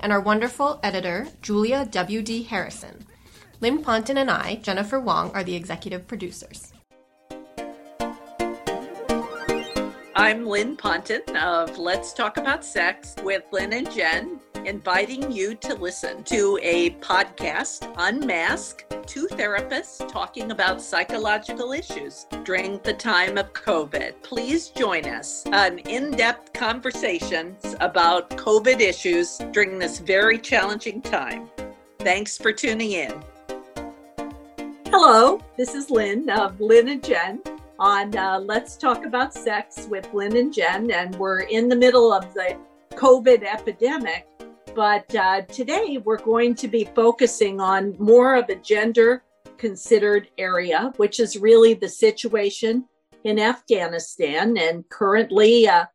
and our wonderful editor, Julia W.D. Harrison. Lynn Ponton and I, Jennifer Wong, are the executive producers. I'm Lynn Ponton of Let's Talk About Sex with Lynn and Jen, inviting you to listen to a podcast, Unmask, two therapists talking about psychological issues during the time of COVID. Please join us um, on in depth conversations about COVID issues during this very challenging time. Thanks for tuning in. Hello, this is Lynn of Lynn and Jen on uh, Let's Talk About Sex with Lynn and Jen. And we're in the middle of the COVID epidemic. But uh, today we're going to be focusing on more of a gender considered area, which is really the situation in Afghanistan. And currently, uh,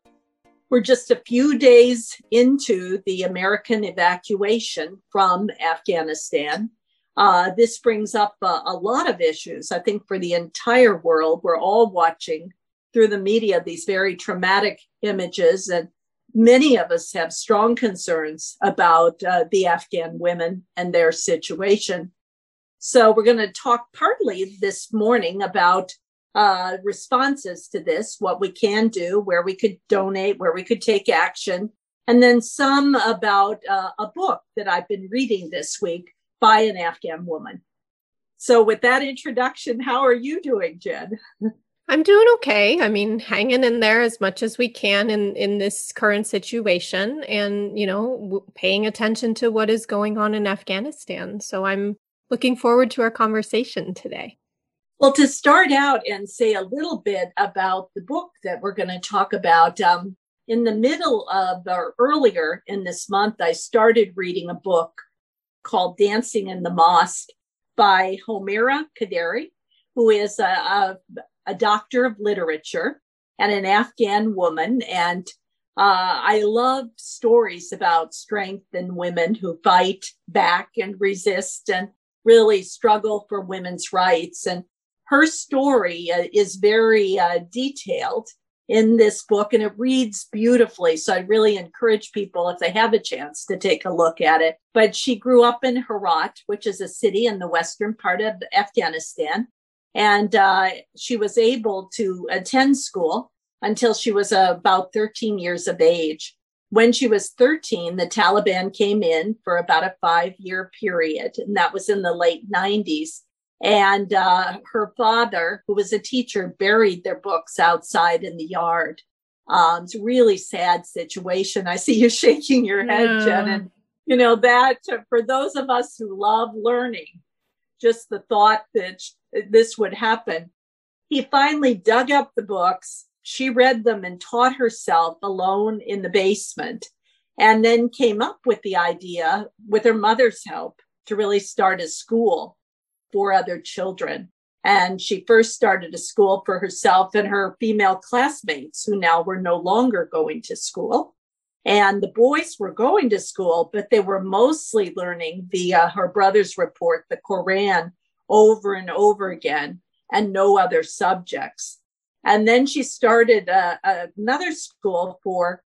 we're just a few days into the American evacuation from Afghanistan. Uh, this brings up a, a lot of issues. I think for the entire world, we're all watching through the media these very traumatic images, and many of us have strong concerns about uh, the Afghan women and their situation. So, we're going to talk partly this morning about uh, responses to this, what we can do, where we could donate, where we could take action, and then some about uh, a book that I've been reading this week by an Afghan woman. So, with that introduction, how are you doing, Jen? I'm doing okay. I mean, hanging in there as much as we can in in this current situation, and you know, w- paying attention to what is going on in Afghanistan. So, I'm looking forward to our conversation today. Well, to start out and say a little bit about the book that we're going to talk about, um, in the middle of or earlier in this month, I started reading a book called Dancing in the Mosque by Homeira Qaderi, who is a, a, a doctor of literature and an Afghan woman. And uh, I love stories about strength in women who fight back and resist and really struggle for women's rights. And her story uh, is very uh, detailed in this book and it reads beautifully. So I really encourage people, if they have a chance, to take a look at it. But she grew up in Herat, which is a city in the western part of Afghanistan. And uh, she was able to attend school until she was uh, about 13 years of age. When she was 13, the Taliban came in for about a five year period, and that was in the late 90s. And uh, her father, who was a teacher, buried their books outside in the yard. Um, it's a really sad situation. I see you shaking your head, yeah. Jen. And, you know, that for those of us who love learning, just the thought that this would happen. He finally dug up the books. She read them and taught herself alone in the basement, and then came up with the idea, with her mother's help, to really start a school for other children. And she first started a school for herself and her female classmates, who now were no longer going to school. And the boys were going to school, but they were mostly learning via her brother's report, the Quran, over and over again, and no other subjects. And then she started uh, another school for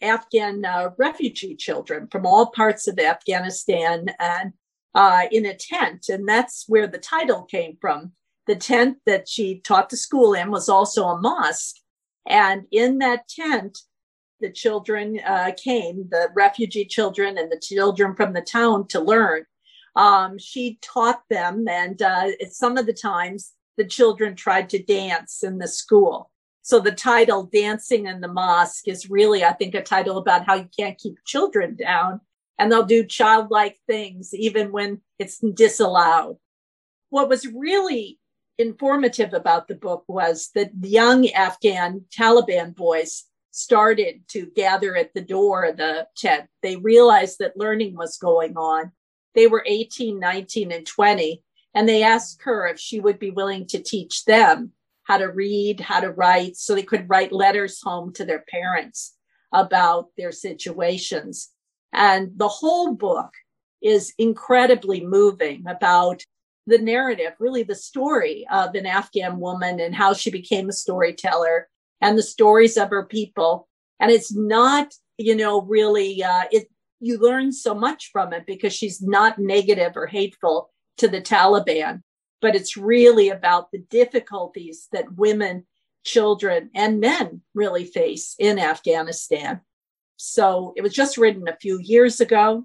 Afghan uh, refugee children from all parts of Afghanistan and uh, in a tent. And that's where the title came from. The tent that she taught the school in was also a mosque. And in that tent, the children uh, came, the refugee children and the children from the town to learn. Um, she taught them, and uh, some of the times the children tried to dance in the school. So the title Dancing in the Mosque is really, I think, a title about how you can't keep children down and they'll do childlike things even when it's disallowed. What was really informative about the book was that young Afghan Taliban boys started to gather at the door of the tent. They realized that learning was going on. They were 18, 19, and 20. And they asked her if she would be willing to teach them how to read, how to write, so they could write letters home to their parents about their situations. And the whole book is incredibly moving about the narrative, really the story of an Afghan woman and how she became a storyteller and the stories of her people. And it's not, you know, really, uh, it, you learn so much from it because she's not negative or hateful to the Taliban, but it's really about the difficulties that women, children, and men really face in Afghanistan. So it was just written a few years ago.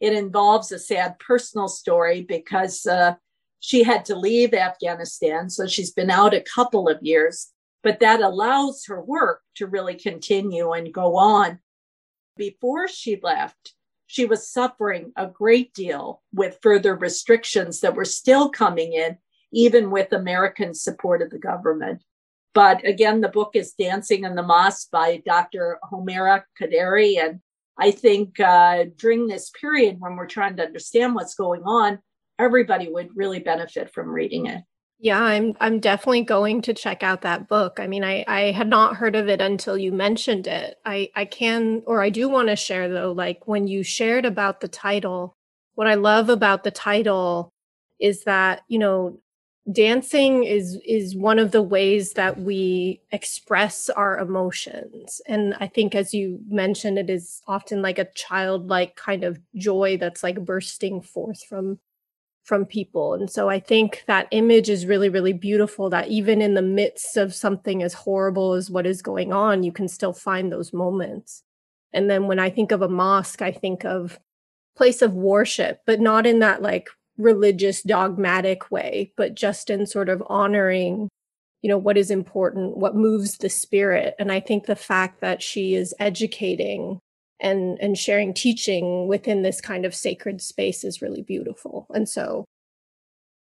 It involves a sad personal story because uh, she had to leave Afghanistan. So she's been out a couple of years, but that allows her work to really continue and go on. Before she left, she was suffering a great deal with further restrictions that were still coming in, even with American support of the government. But again, the book is Dancing in the Mosque by Dr. Homeira Qaderi. And I think uh, during this period when we're trying to understand what's going on, everybody would really benefit from reading it. Yeah, I'm I'm definitely going to check out that book. I mean, I I had not heard of it until you mentioned it. I I can or I do want to share though like when you shared about the title, what I love about the title is that, you know, dancing is is one of the ways that we express our emotions. And I think as you mentioned it is often like a childlike kind of joy that's like bursting forth from from people. And so I think that image is really, really beautiful that even in the midst of something as horrible as what is going on, you can still find those moments. And then when I think of a mosque, I think of place of worship, but not in that like religious dogmatic way, but just in sort of honoring, you know, what is important, what moves the spirit. And I think the fact that she is educating and and sharing teaching within this kind of sacred space is really beautiful and so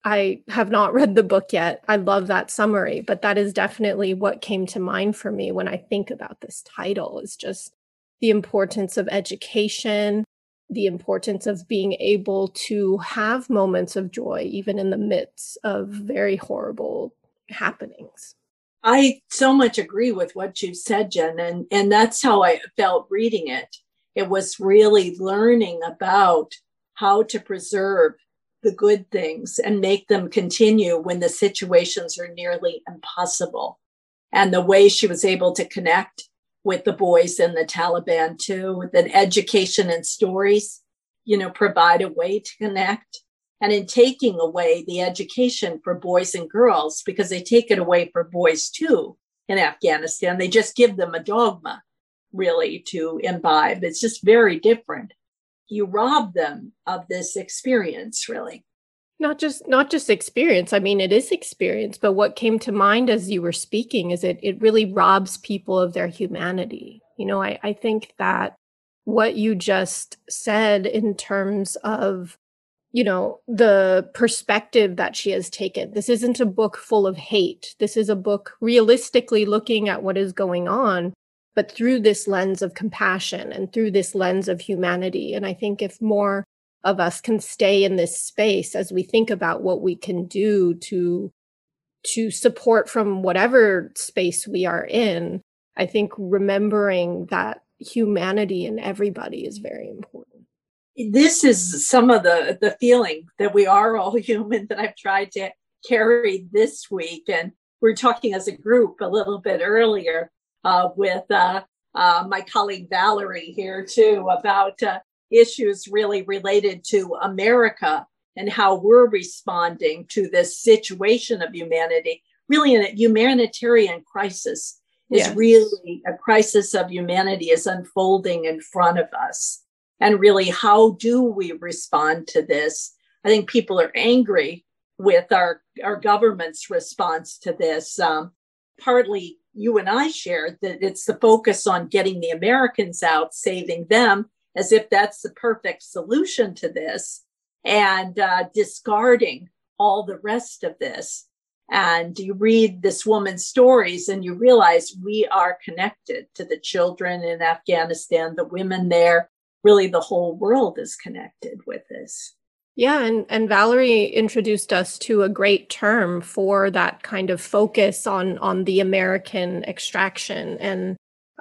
i have not read the book yet i love that summary but that is definitely what came to mind for me when i think about this title is just the importance of education the importance of being able to have moments of joy even in the midst of very horrible happenings I so much agree with what you said, Jen, and, and that's how I felt reading it. It was really learning about how to preserve the good things and make them continue when the situations are nearly impossible. And the way she was able to connect with the boys in the Taliban too, that education and stories, you know, provide a way to connect and in taking away the education for boys and girls, because they take it away for boys too in Afghanistan, they just give them a dogma really to imbibe. It's just very different. You rob them of this experience, really. Not just not just experience. I mean, it is experience, but what came to mind as you were speaking is it it really robs people of their humanity. You know, I, I think that what you just said in terms of you know, the perspective that she has taken. This isn't a book full of hate. This is a book realistically looking at what is going on, but through this lens of compassion and through this lens of humanity. And I think if more of us can stay in this space as we think about what we can do to to support from whatever space we are in, I think remembering that humanity in everybody is very important this is some of the the feeling that we are all human that I've tried to carry this week. And we're talking as a group a little bit earlier uh, with uh, uh, my colleague Valerie here too about uh, issues really related to America and how we're responding to this situation of humanity. Really, a humanitarian crisis is yes. really a crisis of humanity is unfolding in front of us and really how do we respond to this i think people are angry with our our government's response to this um, partly you and i shared that it's the focus on getting the americans out saving them as if that's the perfect solution to this and uh, discarding all the rest of this and you read this woman's stories and you realize we are connected to the children in afghanistan the women there really the whole world is connected with this. Yeah, and, and Valerie introduced us to a great term for that kind of focus on on the American extraction. And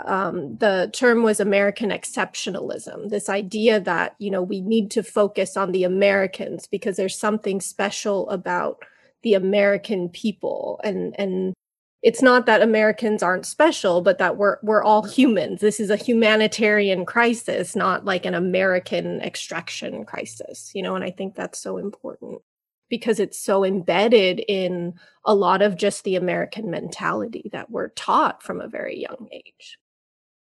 um, the term was American exceptionalism. This idea that you know we need to focus on the Americans because there's something special about the American people, and and it's not that Americans aren't special, but that we're we're all humans. This is a humanitarian crisis, not like an American extraction crisis, you know, and I think that's so important because it's so embedded in a lot of just the American mentality that we're taught from a very young age.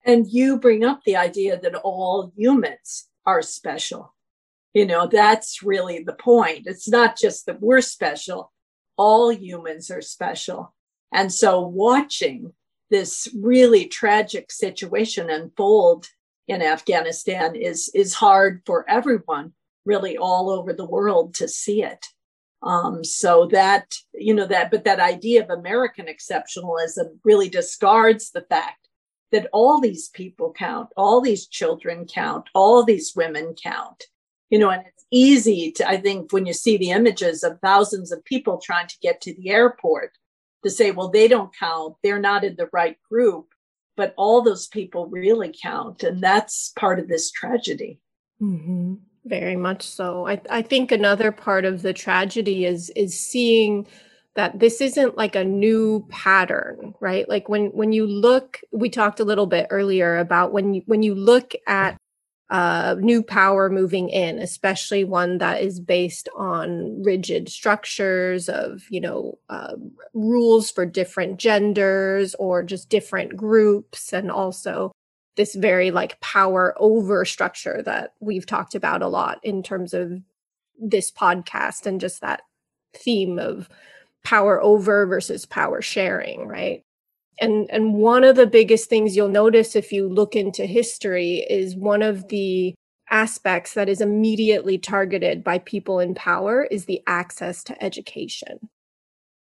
And you bring up the idea that all humans are special. You know, that's really the point. It's not just that we're special, all humans are special and so watching this really tragic situation unfold in Afghanistan is, is hard for everyone, really all over the world to see it. Um, so that, you know, that, but that idea of American exceptionalism really discards the fact that all these people count, all these children count, all these women count, you know, and it's easy to, I think, when you see the images of thousands of people trying to get to the airport, to say, well, they don't count, they're not in the right group. But all those people really count. And that's part of this tragedy. Mm-hmm. Very much so. I, I think another part of the tragedy is is seeing that this isn't like a new pattern right? Like when when you look we talked a little bit earlier about when you when you look at uh, new power moving in, especially one that is based on rigid structures of, you know, uh, rules for different genders or just different groups, and also this very like power over structure that we've talked about a lot in terms of this podcast and just that theme of power over versus power sharing, right? and and one of the biggest things you'll notice if you look into history is one of the aspects that is immediately targeted by people in power is the access to education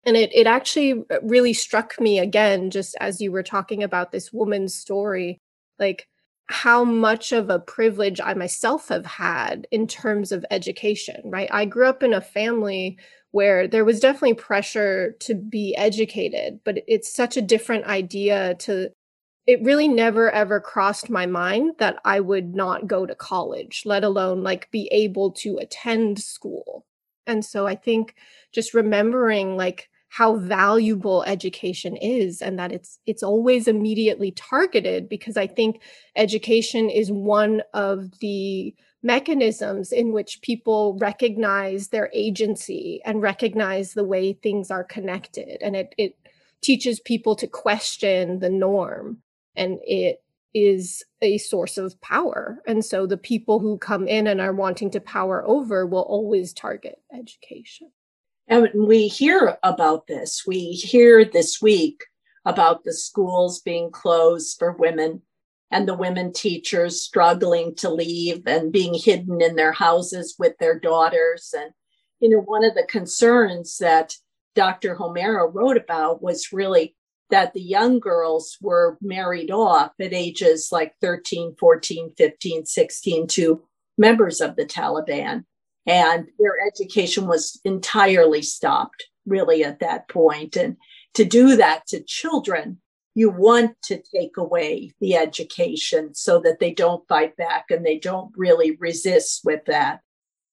and it it actually really struck me again just as you were talking about this woman's story like how much of a privilege I myself have had in terms of education, right? I grew up in a family where there was definitely pressure to be educated, but it's such a different idea to it really never ever crossed my mind that I would not go to college, let alone like be able to attend school. And so I think just remembering like how valuable education is and that it's it's always immediately targeted because I think education is one of the mechanisms in which people recognize their agency and recognize the way things are connected. And it, it teaches people to question the norm. And it is a source of power. And so the people who come in and are wanting to power over will always target education. And we hear about this. We hear this week about the schools being closed for women and the women teachers struggling to leave and being hidden in their houses with their daughters. And, you know, one of the concerns that Dr. Homeira wrote about was really that the young girls were married off at ages like 13, 14, 15, 16 to members of the Taliban. And their education was entirely stopped, really, at that point. And to do that to children you want to take away the education so that they don't fight back and they don't really resist with that.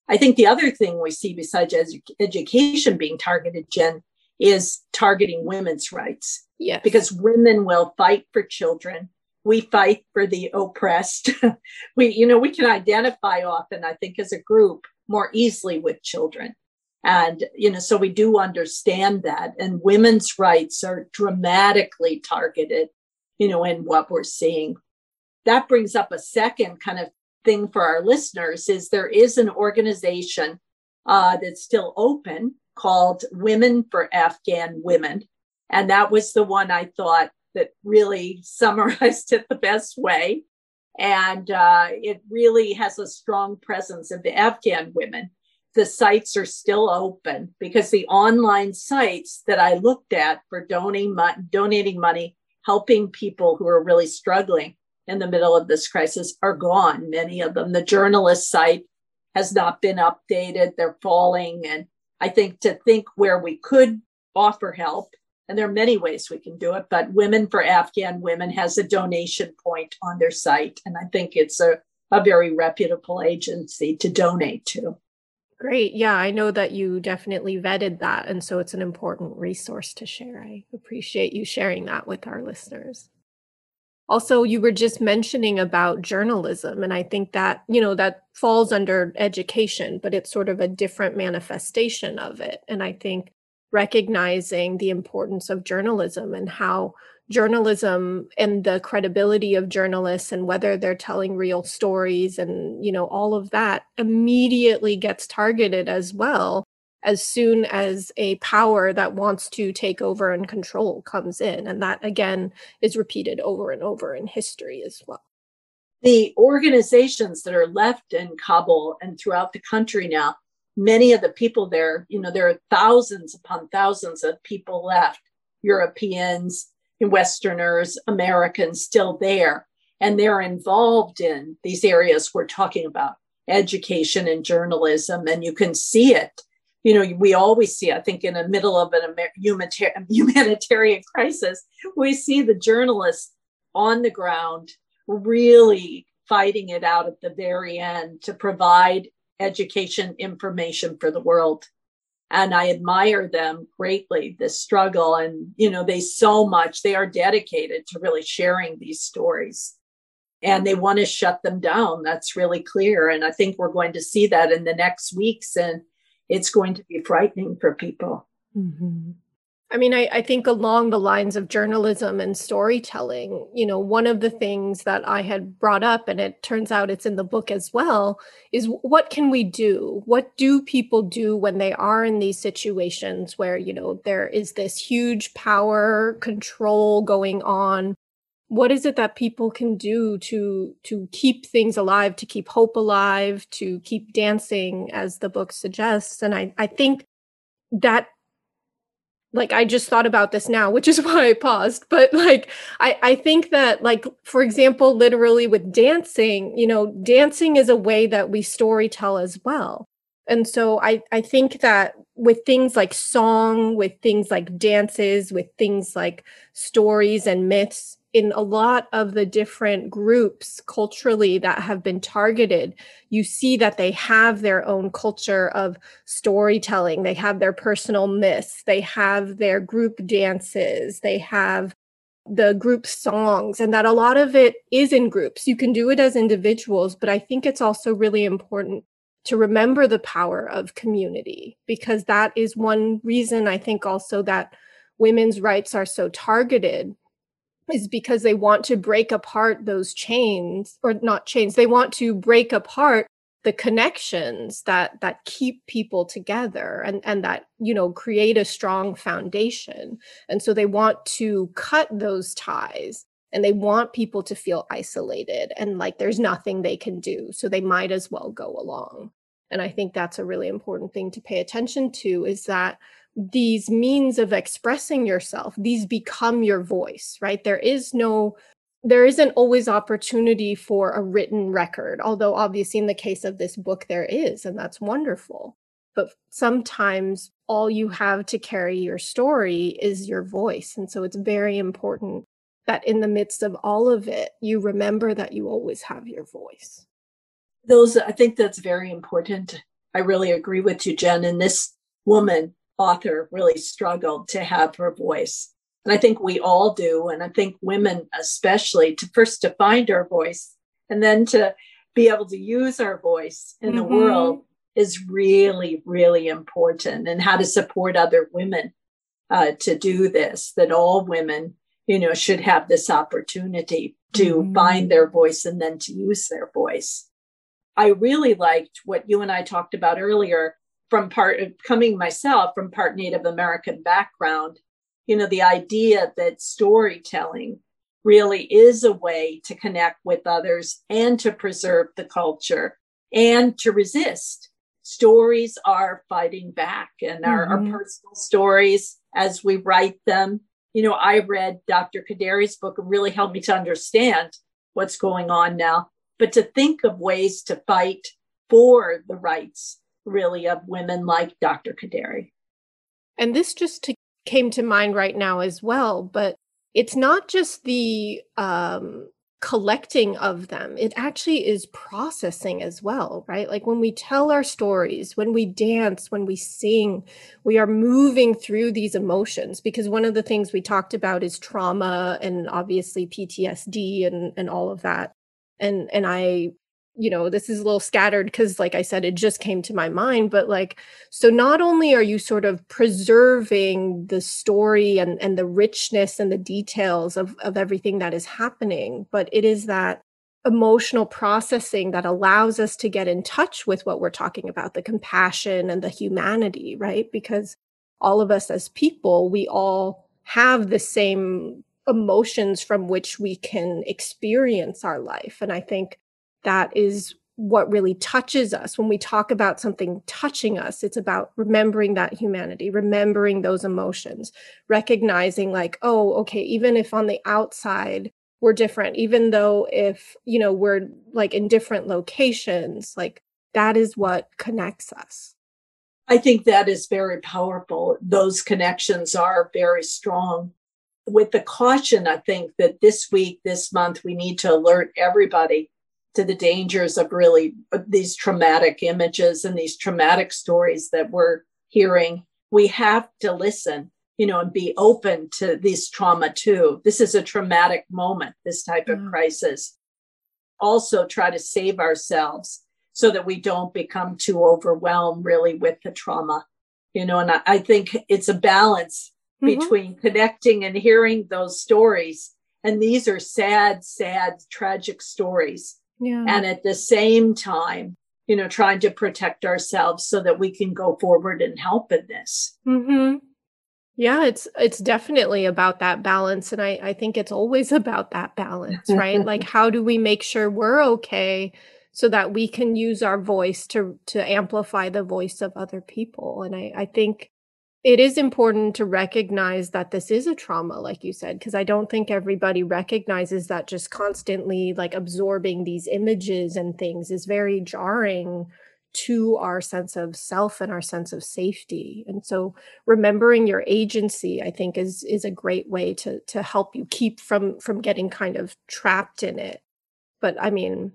I think the other thing we see besides edu- education being targeted, Jen, is targeting women's rights. Yeah. Because women will fight for children. We fight for the oppressed. we, you know, we can identify often, I think, as a group more easily with children. And, you know, so we do understand that. And women's rights are dramatically targeted, you know, in what we're seeing. That brings up a second kind of thing for our listeners is there is an organization uh, that's still open called Women for Afghan Women. And that was the one I thought that really summarized it the best way. And uh, it really has a strong presence of the Afghan women the sites are still open because the online sites that I looked at for donating, donating money, helping people who are really struggling in the middle of this crisis are gone. Many of them, the journalist site has not been updated. They're falling. And I think to think where we could offer help, and there are many ways we can do it, but Women for Afghan Women has a donation point on their site. And I think it's a, a very reputable agency to donate to. Great. Yeah, I know that you definitely vetted that. And so it's an important resource to share. I appreciate you sharing that with our listeners. Also, you were just mentioning about journalism, and I think that, you know, that falls under education, but it's sort of a different manifestation of it. And I think recognizing the importance of journalism and how journalism and the credibility of journalists and whether they're telling real stories and you know all of that immediately gets targeted as well as soon as a power that wants to take over and control comes in. And that again is repeated over and over in history as well. The organizations that are left in Kabul and throughout the country now, many of the people there, you know, there are thousands upon thousands of people left, Europeans, Westerners, Americans still there. And they're involved in these areas we're talking about education and journalism. And you can see it you know, we always see, I think, in the middle of an humanitarian crisis, we see the journalists on the ground really fighting it out at the very end to provide education information for the world. And I admire them greatly, this struggle. And, you know, they so much, they are dedicated to really sharing these stories. And they want to shut them down. That's really clear. And I think we're going to see that in the next weeks. And it's going to be frightening for people. Mm-hmm. I mean, I, I, think along the lines of journalism and storytelling, you know, one of the things that I had brought up, and it turns out it's in the book as well, is what can we do? What do people do when they are in these situations where, you know, there is this huge power control going on? what is it that people can do to to keep things alive to keep hope alive to keep dancing as the book suggests and i i think that like i just thought about this now which is why i paused but like i i think that like for example literally with dancing you know dancing is a way that we story tell as well. And so i i think that with things like song with things like dances with things like stories and myths in a lot of the different groups culturally that have been targeted, you see that they have their own culture of storytelling. They have their personal myths, they have their group dances, they have the group songs, and that a lot of it is in groups. You can do it as individuals, but I think it's also really important to remember the power of community because that is one reason I think also that women's rights are so targeted is because they want to break apart those chains or not chains they want to break apart the connections that that keep people together and and that you know create a strong foundation. And so they want to cut those ties and they want people to feel isolated and like there's nothing they can do so they might as well go along. And i think that's a really important thing to pay attention to is that these means of expressing yourself these become your voice right? There is no there isn't always opportunity for a written record although obviously in the case of this book there is and that's wonderful. But sometimes all you have to carry your story is your voice and so it's very important that in the midst of all of it you remember that you always have your voice. Those i think that's very important. I really agree with you jen and this woman author really struggled to have her voice. And I think we all do. And I think women, especially, to first to find our voice and then to be able to use our voice in mm-hmm. the world is really, really important. And how to support other women uh, to do this, that all women, you know, should have this opportunity to mm-hmm. find their voice and then to use their voice. I really liked what you and I talked about earlier from part of coming myself from part Native American background, you know, the idea that storytelling really is a way to connect with others and to preserve the culture and to resist. Stories are fighting back and our, mm-hmm. our personal stories as we write them. You know, I read Dr. Qaderi's book and really helped me to understand what's going on now, but to think of ways to fight for the rights really of women like Dr. Qaderi. And this just to, came to mind right now as well, but it's not just the um, collecting of them, it actually is processing as well, right? Like when we tell our stories, when we dance, when we sing, we are moving through these emotions because one of the things we talked about is trauma and obviously PTSD and, and all of that. And and I you know this is a little scattered because like i said it just came to my mind but like so not only are you sort of preserving the story and and the richness and the details of of everything that is happening but it is that emotional processing that allows us to get in touch with what we're talking about the compassion and the humanity right? Because all of us as people we all have the same emotions from which we can experience our life and i think that is what really touches us. When we talk about something touching us it's about remembering that humanity remembering those emotions recognizing like oh okay even if on the outside we're different even though if you know we're like in different locations like that is what connects us. I think that is very powerful. Those connections are very strong. With the caution i think that this week this month we need to alert everybody to the dangers of really uh, these traumatic images and these traumatic stories that we're hearing. We have to listen, you know, and be open to this trauma too. This is a traumatic moment, this type of mm. crisis. Also, try to save ourselves so that we don't become too overwhelmed really with the trauma, you know, and I, I think it's a balance mm-hmm. between connecting and hearing those stories. And these are sad, sad, tragic stories yeah. and at the same time you know trying to protect ourselves so that we can go forward and help in this mm-hmm. yeah it's it's definitely about that balance and i i think it's always about that balance right like how do we make sure we're okay so that we can use our voice to to amplify the voice of other people and i i think it is important to recognize that this is a trauma like you said because i don't think everybody recognizes that just constantly like absorbing these images and things is very jarring to our sense of self and our sense of safety. And so remembering your agency i think is is a great way to to help you keep from from getting kind of trapped in it. But i mean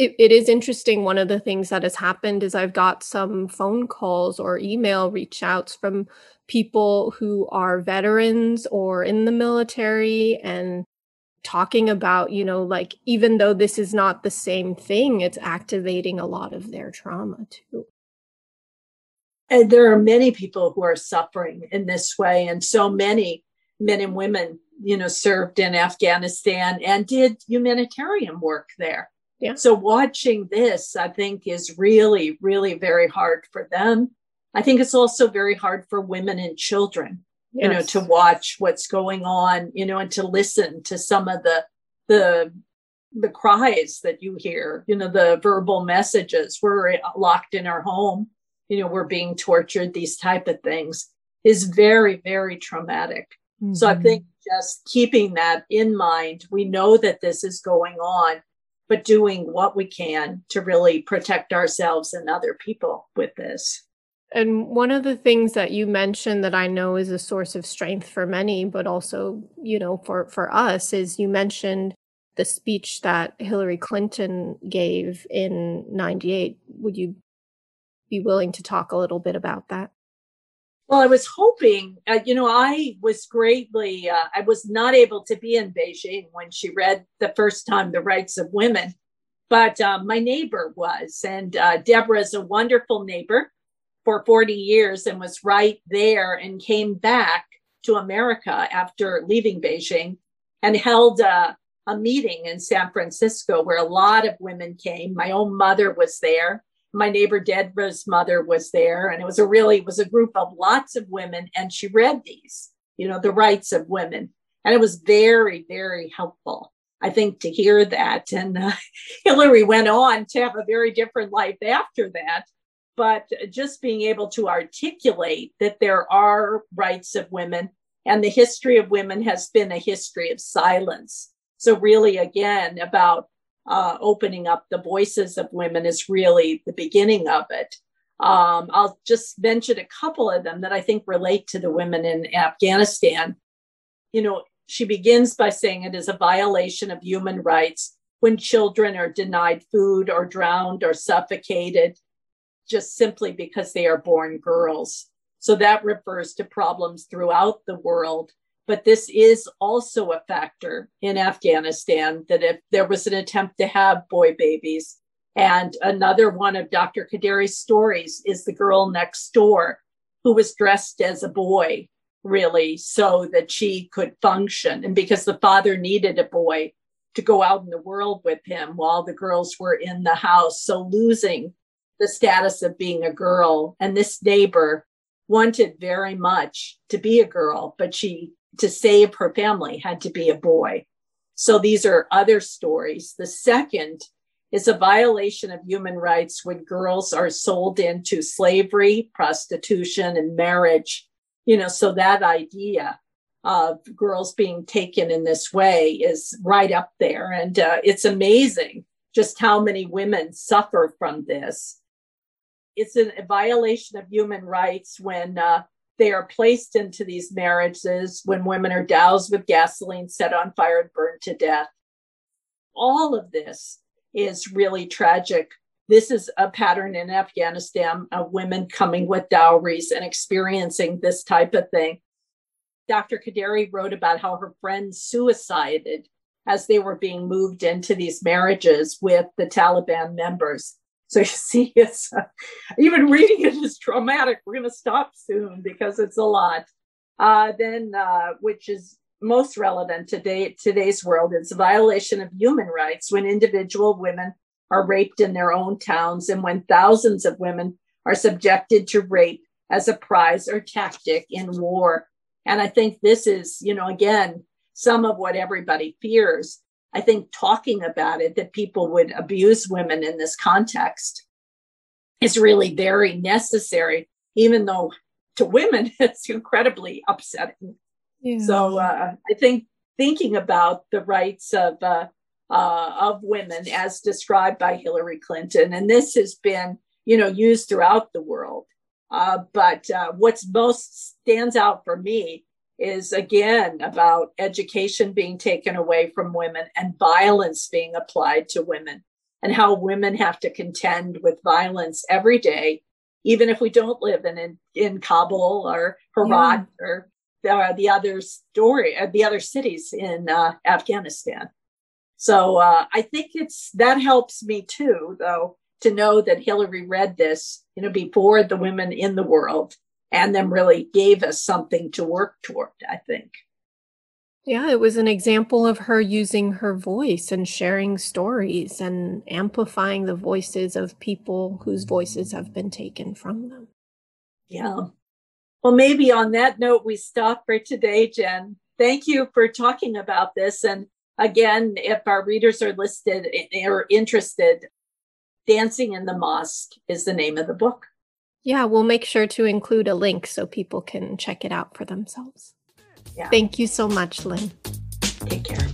it, it is interesting. One of the things that has happened is I've got some phone calls or email reach outs from people who are veterans or in the military and talking about, you know, like even though this is not the same thing, it's activating a lot of their trauma too. And there are many people who are suffering in this way, and so many men and women, you know, served in Afghanistan and did humanitarian work there. Yeah. So watching this, I think, is really, really very hard for them. I think it's also very hard for women and children, yes. you know, to watch what's going on, you know, and to listen to some of the the the cries that you hear, you know, the verbal messages. We're locked in our home, you know, we're being tortured, these type of things is very, very traumatic. Mm-hmm. So I mm-hmm. think just keeping that in mind, we know that this is going on but doing what we can to really protect ourselves and other people with this. And one of the things that you mentioned that I know is a source of strength for many, but also, you know, for, for us is you mentioned the speech that Hillary Clinton gave in 98. Would you be willing to talk a little bit about that? Well, I was hoping, uh, you know, I was greatly, uh, I was not able to be in Beijing when she read the first time The Rights of Women, but uh, my neighbor was. And uh, Deborah is a wonderful neighbor for 40 years and was right there and came back to America after leaving Beijing and held a, a meeting in San Francisco where a lot of women came. My own mother was there my neighbor Deborah's mother was there, and it was a really it was a group of lots of women, and she read these, you know, the rights of women, and it was very very helpful. I think to hear that, and uh, Hillary went on to have a very different life after that. But just being able to articulate that there are rights of women, and the history of women has been a history of silence. So really, again, about uh, opening up the voices of women is really the beginning of it. Um, I'll just mention a couple of them that I think relate to the women in Afghanistan. You know, she begins by saying it is a violation of human rights when children are denied food or drowned or suffocated just simply because they are born girls. So that refers to problems throughout the world. But this is also a factor in Afghanistan that if there was an attempt to have boy babies, and another one of Dr. Qaderi's stories is the girl next door who was dressed as a boy, really, so that she could function. And because the father needed a boy to go out in the world with him while the girls were in the house. So losing the status of being a girl. And this neighbor wanted very much to be a girl, but she, to save her family, had to be a boy. So these are other stories. The second is a violation of human rights when girls are sold into slavery, prostitution, and marriage. You know, so that idea of girls being taken in this way is right up there. And uh, it's amazing just how many women suffer from this. It's a violation of human rights when uh, they are placed into these marriages, when women are doused with gasoline, set on fire, and burned to death. All of this is really tragic. This is a pattern in Afghanistan of women coming with dowries and experiencing this type of thing. Dr. Qaderi wrote about how her friends suicided as they were being moved into these marriages with the Taliban members. So you see, it's uh, even reading it is traumatic. We're going to stop soon because it's a lot. Uh, then, uh, which is most relevant today today's world it's a violation of human rights when individual women are raped in their own towns and when thousands of women are subjected to rape as a prize or tactic in war and i think this is you know again some of what everybody fears i think talking about it that people would abuse women in this context is really very necessary even though to women it's incredibly upsetting so uh, I think thinking about the rights of uh, uh, of women as described by Hillary Clinton, and this has been you know used throughout the world. Uh, but uh, what's most stands out for me is again about education being taken away from women and violence being applied to women, and how women have to contend with violence every day, even if we don't live in in, in Kabul or Herat yeah. or uh, the other story, uh, the other cities in uh, Afghanistan. So uh, I think it's that helps me too, though, to know that Hillary read this, you know, before the women in the world, and then really gave us something to work toward. I think. Yeah, it was an example of her using her voice and sharing stories and amplifying the voices of people whose voices have been taken from them. Yeah. Well, maybe on that note, we stop for today, Jen. Thank you for talking about this. And again, if our readers are listed eh, eh, or interested, Dancing in the Mosque is the name of the book. Yeah, we'll make sure to include a link so people can check it out for themselves. Yeah. Thank you so much, Lynn. Take care.